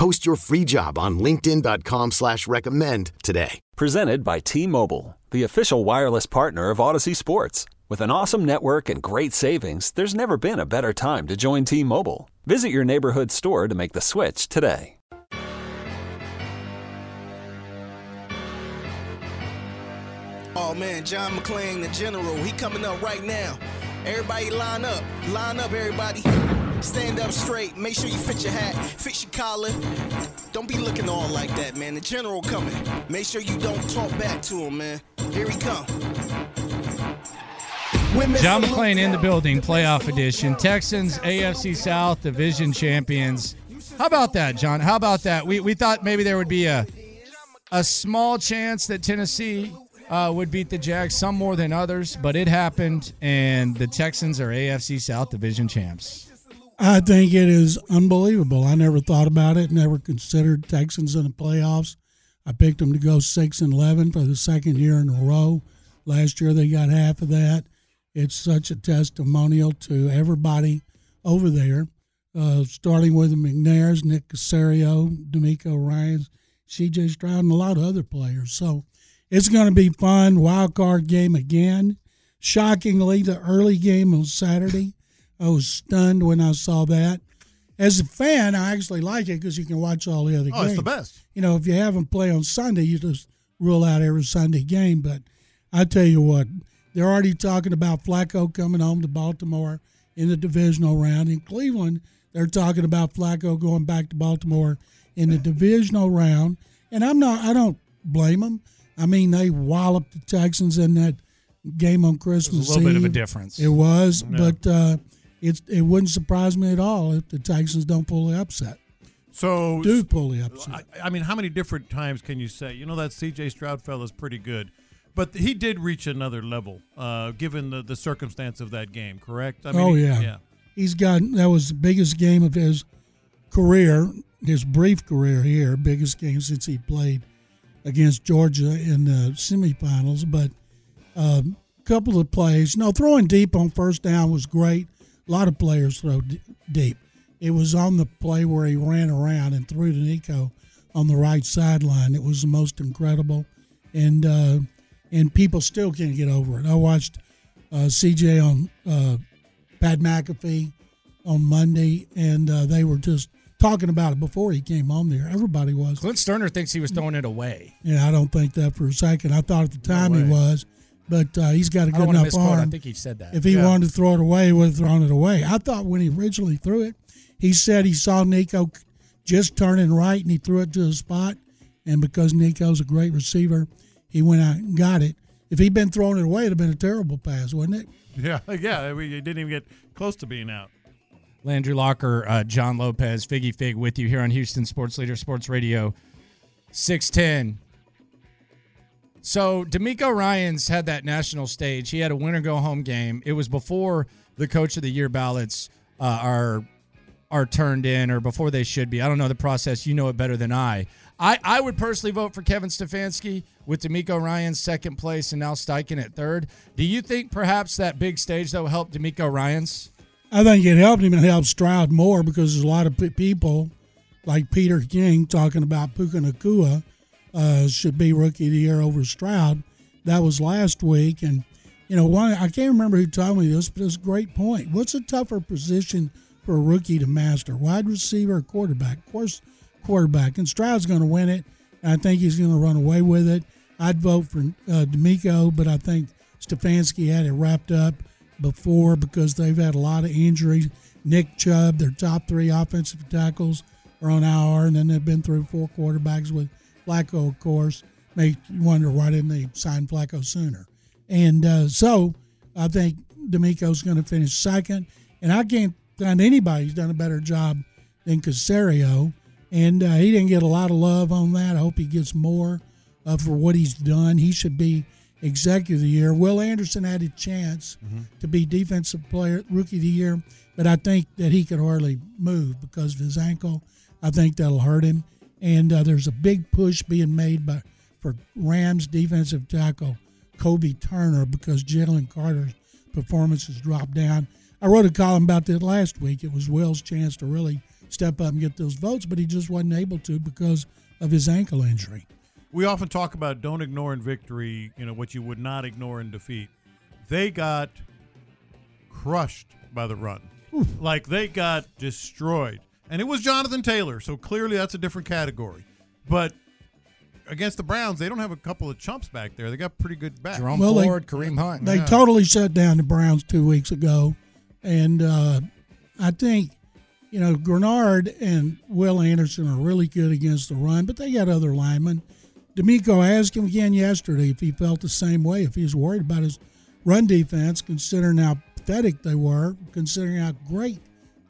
Post your free job on linkedin.com slash recommend today. Presented by T-Mobile, the official wireless partner of Audacy Sports. With an awesome network and great savings, there's never been a better time to join T-Mobile. Visit your neighborhood store to make the switch today. Oh man, John McClain, the general, he coming up right now. Everybody line up, line up, everybody. Stand up straight. Make sure you fit your hat, fix your collar. Don't be looking all like that, man. The general coming. Make sure you don't talk back to him, man. Here he come. John McClain in the building, playoff edition. Texans, AFC South division champions. How about that, John? How about that? We, we thought maybe there would be a a small chance that Tennessee uh, would beat the Jags, some more than others, but it happened, and the Texans are AFC South division champs. I think it is unbelievable. I never thought about it, never considered Texans in the playoffs. I picked them to go 6 and 11 for the second year in a row. Last year they got half of that. It's such a testimonial to everybody over there, uh, starting with the McNairs, Nick Caserio, DeMeco Ryans, CJ Stroud, and a lot of other players. So it's going to be fun. Wild card game again. Shockingly, the early game on Saturday, I was stunned when I saw that. As a fan, I actually like it because you can watch all the other Oh, games. it's the best. You know, if you have them play on Sunday, you just rule out every Sunday game. But I tell you what, they're already talking about Flacco coming home to Baltimore in the divisional round. In Cleveland, they're talking about Flacco going back to Baltimore in the divisional round. And I'm not, I don't blame them. I mean, they walloped the Texans in that game on Christmas A little bit of a difference. It was, Yeah. but uh, it it wouldn't surprise me at all if the Texans don't pull the upset. So Do pull the upset. I, I mean, how many different times can you say, you know, that C.J. Stroud fella's pretty good, but he did reach another level, uh, given the, the circumstance of that game. Correct? I mean, oh yeah. yeah. He's got that was the biggest game of his career, his brief career here, biggest game since he played against Georgia in the semifinals. But a couple of plays, you no, throwing deep on first down was great. A lot of players throw d- deep. It was on the play where he ran around and threw to Nico on the right sideline. It was the most incredible, and uh, and people still can't get over it. I watched uh, CJ on uh, Pat McAfee on Monday, and uh, they were just talking about it before he came on there. Everybody was. Clint Stoerner thinks he was throwing it away. Yeah, I don't think that for a second. I thought at the time he was, but uh, he's got a good don't enough arm. I arm. think he said that. If he wanted to throw it away, he would have thrown it away. I thought when he originally threw it, he said he saw Nico just turning right and he threw it to the spot. And because Nico's a great receiver, he went out and got it. If he'd been throwing it away, it'd have been a terrible pass, wouldn't it? Yeah, yeah. We didn't even get close to being out. Landry Locker, uh, John Lopez, Figgy Fig with you here on Houston Sports Leader Sports Radio 610. So DeMeco Ryans had that national stage. He had a winner go home game. It was before the coach of the year ballots uh, are are turned in or before they should be. I don't know the process. You know it better than I. I, I would personally vote for Kevin Stefanski with DeMeco Ryan second place and now Steichen at third. Do you think perhaps that big stage though helped DeMeco Ryan's? I think it helped him and helped Stroud more because there's a lot of people like Peter King talking about Puka Nacua uh, should be rookie of the year over Stroud. That was last week, and you know, one I can't remember who told me this, but it's a great point. What's a tougher position for a rookie to master, wide receiver or quarterback? Of course, quarterback, and Stroud's going to win it. I think he's going to run away with it. I'd vote for uh, DeMeco, but I think Stefanski had it wrapped up before because they've had a lot of injuries. Nick Chubb, their top three offensive tackles, are on IR, and then they've been through four quarterbacks with Flacco, of course. Make you wonder why didn't they sign Flacco sooner? And uh, so I think DeMeco's going to finish second, and I can't find anybody who's done a better job than Caserio. And uh, he didn't get a lot of love on that. I hope he gets more uh, for what he's done. He should be executive of the year. Will Anderson had a chance to be defensive player rookie of the year, but I think that he could hardly move because of his ankle. I think that'll hurt him. And uh, there's a big push being made by for Rams defensive tackle Kobie Turner because Jalen Carter's performance has dropped down. I wrote a column about that last week. It was Will's chance to really step up and get those votes, but he just wasn't able to because of his ankle injury. We often talk about don't ignore in victory, you know, what you would not ignore in defeat. They got crushed by the run. Like they got destroyed. And it was Jonathan Taylor, so clearly that's a different category. But against the Browns, they don't have a couple of chumps back there. They got pretty good back. Jerome Well, they- Kareem Hunt. They totally shut down the Browns two weeks ago, and uh, I think you know Greenard and Will Anderson are really good against the run, but they got other linemen. DeMeco asked him again yesterday if he felt the same way, if he was worried about his run defense, considering how pathetic they were, considering how great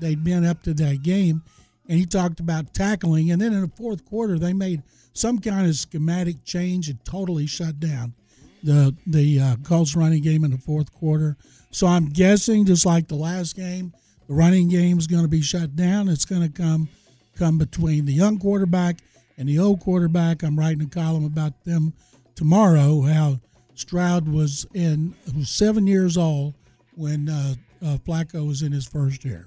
they'd been up to that game. And he talked about tackling. And then in the fourth quarter, they made some kind of schematic change and totally shut down the the uh, Colts running game in the fourth quarter. So I'm guessing, just like the last game, the running game is going to be shut down. It's going to come come between the young quarterback and the old quarterback. I'm writing a column about them tomorrow. How Stroud was in was seven years old when uh, uh, Flacco was in his first year.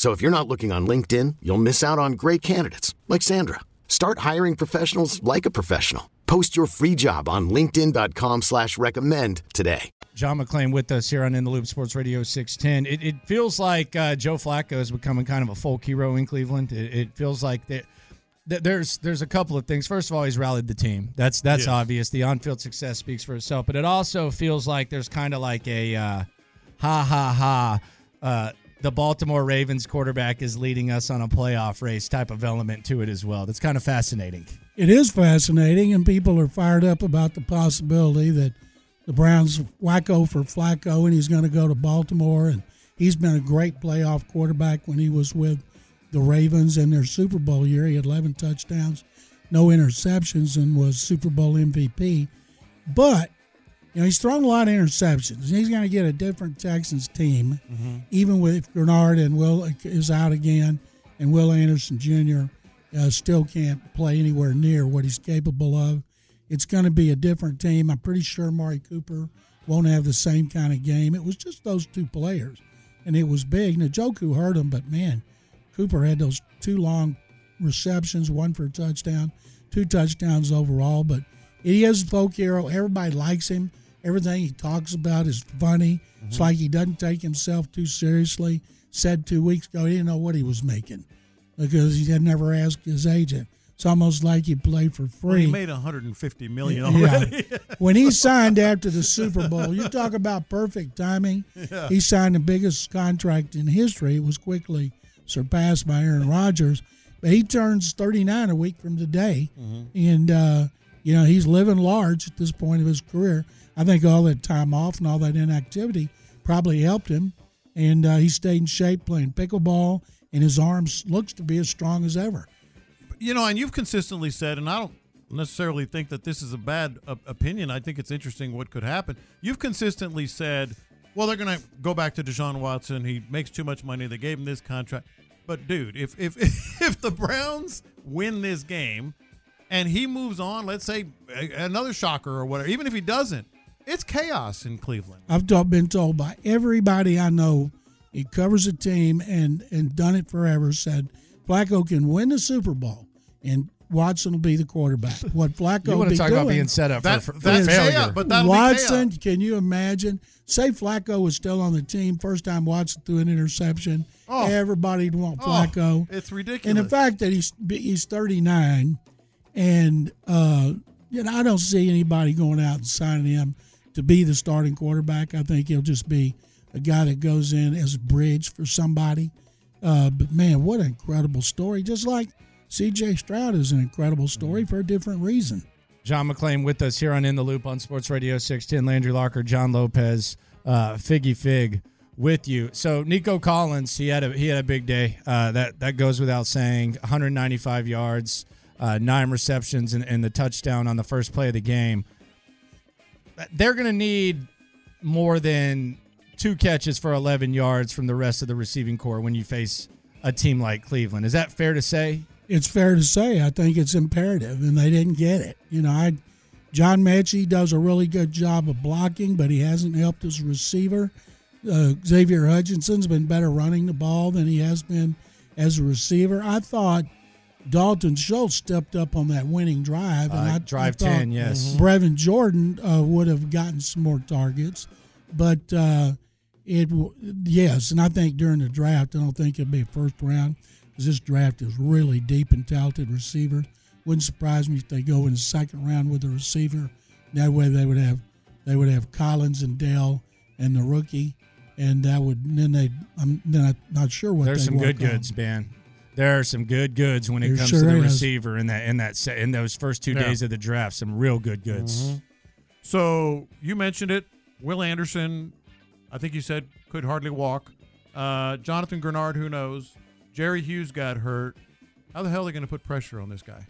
So if you're not looking on LinkedIn, you'll miss out on great candidates like Sandra. Start hiring professionals like a professional. Post your free job on linkedin.com slash recommend today. John McClain with us here on In the Loop Sports Radio 610. It, it feels like uh, Joe Flacco is becoming kind of a folk hero in Cleveland. It, it feels like that. that There's there's a couple of things. First of all, he's rallied the team. That's that's Yes. obvious. The on-field success speaks for itself. But it also feels like there's kind of like a uh, ha ha ha. Uh, the Baltimore Ravens quarterback is leading us on a playoff race type of element to it as well. That's kind of fascinating. It is fascinating, and people are fired up about the possibility that the Browns wacko for Flacco, and he's going to go to Baltimore. And he's been a great playoff quarterback when he was with the Ravens in their Super Bowl year. He had 11 touchdowns, no interceptions, and was Super Bowl MVP. But you know he's thrown a lot of interceptions. He's going to get a different Texans team, even with Greenard and Will is out again, and Will Anderson Jr. Uh, still can't play anywhere near what he's capable of. It's going to be a different team. I'm pretty sure Mari Cooper won't have the same kind of game. It was just those two players, and it was big. Njoku hurt him, but man, Cooper had those two long receptions, one for a touchdown, two touchdowns overall. But he is a folk hero. Everybody likes him. Everything he talks about is funny. It's like he doesn't take himself too seriously. Said two weeks ago he didn't know what he was making because he had never asked his agent. It's almost like he played for Well, free. he made 150 million Yeah. already. when he signed after the Super Bowl, you talk about perfect timing. He signed the biggest contract in history. It was quickly surpassed by Aaron Rodgers. But he turns 39 a week from today. And uh, You know, he's living large at this point of his career. I think all that time off and all that inactivity probably helped him, and uh, he stayed in shape playing pickleball, and his arms looks to be as strong as ever. You know, and you've consistently said, and I don't necessarily think that this is a bad uh, opinion. I think it's interesting what could happen. You've consistently said, well, they're going to go back to Deshaun Watson. He makes too much money. They gave him this contract. But dude, if if if the Browns win this game and he moves on, let's say another shocker or whatever, even if he doesn't, it's chaos in Cleveland. I've been told by everybody I know, he covers a team and and done it forever. Said Flacco can win the Super Bowl and Watson will be the quarterback. What Flacco you want to talk doing, about being set up that, for, for that's failure? Chaos, but that'll Watson, be chaos. can you imagine? Say Flacco was still on the team first time Watson threw an interception. Oh. Everybody'd want Oh, Flacco. it's ridiculous. And the fact that he's he's 39, and uh, you know I don't see anybody going out and signing him to be the starting quarterback. I think he'll just be a guy that goes in as a bridge for somebody. Uh, but man, what an incredible story! Just like C.J. Stroud is an incredible story for a different reason. John McClain with us here on In the Loop on Sports Radio 610. Landry Locker, John Lopez, uh, Figgy Fig with you. So Nico Collins, he had a he had a big day. Uh, that that goes without saying. 195 yards, uh, nine receptions, and, and the touchdown on the first play of the game. They're going to need more than two catches for 11 yards from the rest of the receiving corps when you face a team like Cleveland. Is that fair to say? It's fair to say. I think it's imperative, and they didn't get it. You know, I John Metchie does a really good job of blocking, but he hasn't helped his receiver. Uh, Xavier Hutchinson's been better running the ball than he has been as a receiver. I thought Dalton Schultz stepped up on that winning drive, and Uh, I drive I thought 10, yes. Brevin Jordan uh, would have gotten some more targets, but uh, it yes, and I think during the draft, I don't think it'll be a first round because this draft is really deep and talented receiver. Wouldn't surprise me if they go in the second round with a receiver. That way, they would have they would have Collins and Dell and the rookie, and that would then they. I'm then I'm not sure what There's some good on. goods, man. There are some good goods when it There comes sure to the is. receiver in that in that set, in those first two Yeah. days of the draft. Some real good goods. Mm-hmm. So you mentioned it. Will Anderson, I think you said could hardly walk. Uh, Jonathan Greenard, who knows? Jerry Hughes got hurt. How the hell are they going to put pressure on this guy?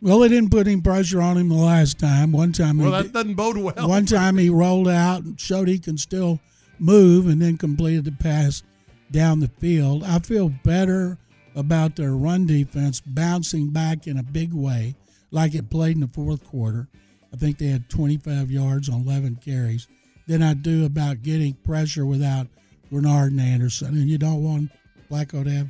Well, they didn't put any pressure on him the last time. One time, Well, he that did- doesn't bode well. One time he rolled out and showed he can still move and then completed the pass down the field. I feel better about their run defense bouncing back in a big way like it played in the fourth quarter. I think they had 25 yards on 11 carries. Than I do about getting pressure without Greenard and Anderson. And you don't want Flacco to have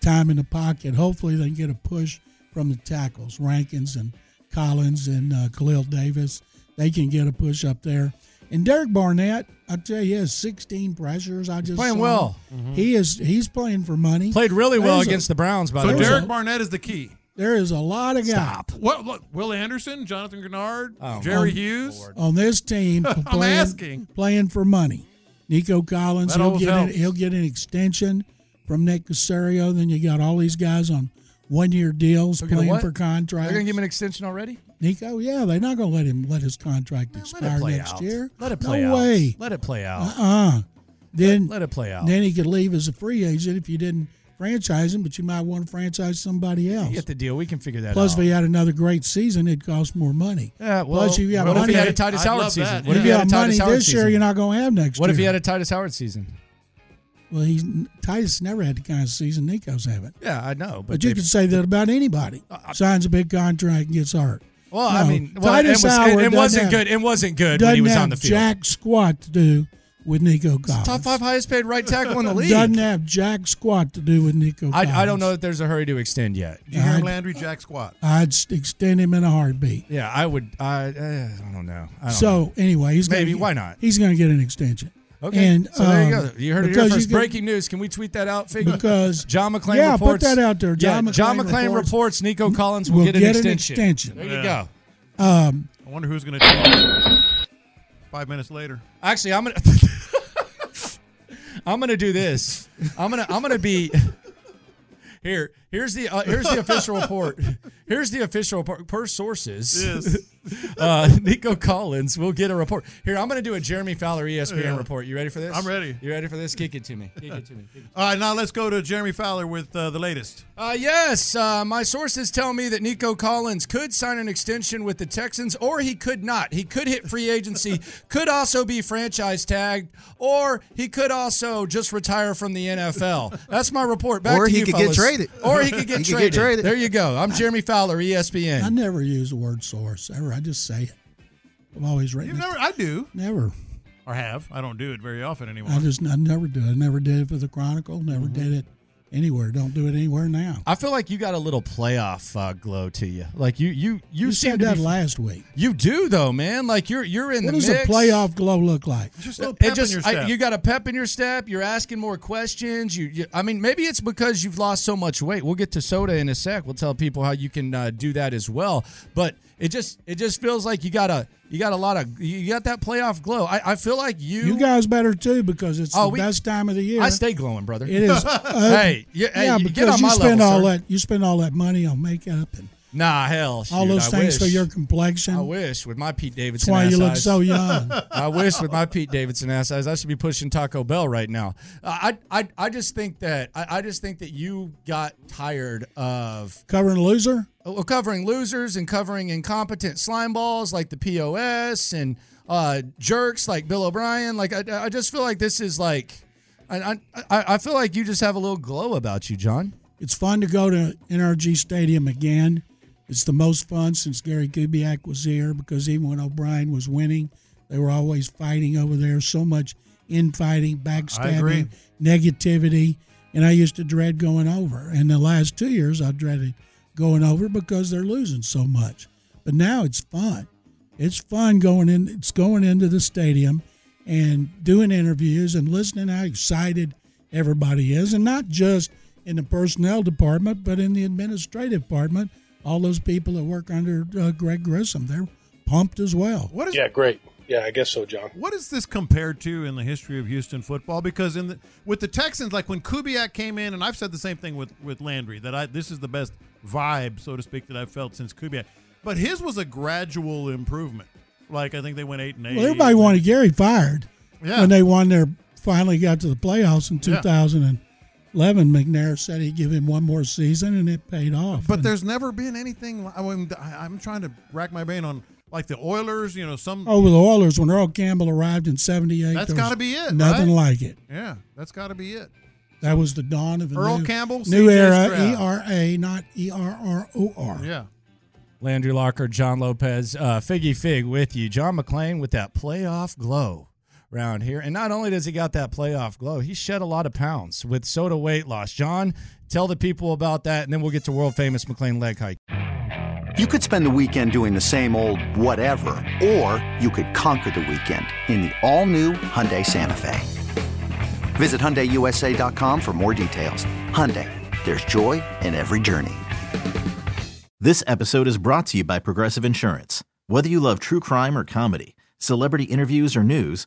time in the pocket. Hopefully they can get a push from the tackles, Rankins and Collins and uh, Khalil Davis. They can get a push up there. And Derek Barnett, I tell you, he has 16 pressures. I just playing saw. well. Mm-hmm. He is. He's playing for money. Played really well There's a- against the Browns, by so the way. Derek Barnett is the key. There is a lot of guys Stop. What, look, Will Anderson, Jonathan Greenard, Oh, Jerry Oh, Hughes. on this team I'm playing, asking. playing for money. Nico Collins, That he'll get an, he'll get an extension from Nick Caserio. Then you got all these guys on one year deals They're playing what? for They're contracts. going to give him an extension already? Nico, yeah, they're not going to let him let his contract Let expire next out. year. Let it play no out. way. Let it play out. Uh-uh. Then let it play out. Then he could leave as a free agent if you didn't franchise him, but you might want to franchise somebody else. You get the deal. We can figure that Plus, out. Plus, if he had another great season, it'd cost more money. Yeah, well, Plus, you got what if money. he had a Tytus I'd Howard season? that. What if if you had a money Tytus Howard this year, season? you're not going to have next What year. if he had a Tytus Howard season? Well, he's Tytus never had the kind of season Nico's having. Yeah, I know, but, But you they- can say that about anybody. Uh, uh, Signs a big contract and gets hurt. Well, I mean, well, Tytus it, was, Howard it, it doesn't wasn't have- good. It wasn't good Doesn't when he was have on the field. jack squat to do with Nico Collins. Top five highest paid right tackle in the league. Doesn't have jack squat to do with Nico I, I don't know that there's a hurry to extend yet. Did you hear I'd- Landry Jack squat? I'd extend him in a heartbeat. Yeah, I would. I, uh, I don't know. I don't So know. anyway, he's Maybe, Gonna, why not? He's going to get an extension. Okay, And, so there you um, go. You heard it here because first. can- Breaking news. Can we tweet that out, Figgy? Because John McClain yeah, put that out there. John yeah, John McClain McClain reports- reports. Nico Collins will will get, an, get an extension. extension. There you go. Um, I wonder who's going to take it. Five minutes later. Actually, I'm gonna. I'm gonna do this. I'm gonna. I'm gonna be. Here, here's the uh, here's the official report. Here's the official per, per sources. Yes. uh, Nico Collins will get a report. Here, I'm going to do a Jeremy Fowler ESPN Yeah. report. You ready for this? I'm ready. You ready for this? Kick it to me. Kick it to me. Kick it All right, now let's go to Jeremy Fowler with uh, the latest. Uh, yes, uh, my sources tell me that Nico Collins could sign an extension with the Texans, or he could not. He could hit free agency, could also be franchise tagged, or he could also just retire from the NFL. That's my report. Back Or to he you, could get traded. Or he could get, He could get traded. traded. There you go. I'm Jeremy Fowler, ESPN. I never use the word source ever. I just say it. I've always written You've it. never, I do, Never. or have. I don't do it very often anymore. I just I never did. I never did it for the Chronicle. Never Mm-hmm. did it anywhere. Don't do it anywhere now. I feel like you got a little playoff uh, glow to you. Like you, you, you, You seem said to that be. last week. you do though, man. Like you're, you're in What the does mix. a playoff glow look like? just a little It pep just, in your I- step. you got a pep in your step. You're asking more questions. You, you, I mean, maybe it's because you've lost so much weight. We'll get to soda in a sec. We'll tell people how you can uh, do that as well. But it just, it just feels like you got a, you got a lot of, you got that playoff glow. I, I feel like you, You guys better too because it's Oh, the we- best time of the year. I stay glowing, brother. It is. Uh, Hey, yeah, hey, you because get on you my spend level, all sir. that. You spend all that money on makeup and Nah, hell, all those I things for your complexion. I wish with my Pete Davidson. That's why you look eyes. so young. I wish with my Pete Davidson ass eyes, I should be pushing Taco Bell right now. Uh, I, I, I just think that I, I just think that you got tired of Covering loser. well, covering losers and covering incompetent slime balls like the POS and uh, jerks like Bill O'Brien. Like I, I just feel like this is like I, I I feel like you just have a little glow about you, John. It's fun to go to NRG Stadium again. It's the most fun since Gary Kubiak was here because even when O'Brien was winning, they were always fighting over there. So much infighting, backstabbing, negativity, and I used to dread going over. And the last two years, I dreaded going over because they're losing so much. But now it's fun. It's fun going in. It's going into the stadium and doing interviews and listening how excited everybody is, and not just in the personnel department, but in the administrative department. All those people that work under uh, Greg Grissom, they're pumped as well. what is Yeah, great. Yeah, I guess so, John. What is this compared to in the history of Houston football? Because in the with the Texans, like when Kubiak came in, and I've said the same thing with with Landry that I this is the best vibe, so to speak, that I've felt since Kubiak. But his was a gradual improvement. Like I think they went eight and eight. Well, everybody wanted Gary fired Yeah. when they won their finally got to the playoffs in two thousand Yeah. 2011. McNair said he'd give him one more season, and it paid off. But And there's never been anything. I mean, I- I'm trying to rack my brain on like the Oilers. You know, some. oh, the Oilers when Earl Campbell arrived in '78, That's gotta be it, Nothing right? like it. Yeah, that's got to be it. That was the dawn of a Earl new, Campbell, new CJ era. E R A, not E R R O R. Yeah. Landry Locker, John Lopez, uh, Figgy Fig with you. John McClain with that playoff glow around here. And not only does he got that playoff glow, he shed a lot of pounds with soda weight loss. John, tell the people about that, and then we'll get to world famous McClain leg hike. You could spend the weekend doing the same old whatever, or you could conquer the weekend in the all-new Hyundai Santa Fe. Visit HyundaiUSA.com for more details. Hyundai, there's joy in every journey. This episode is brought to you by Progressive Insurance. Whether you love true crime or comedy, celebrity interviews or news,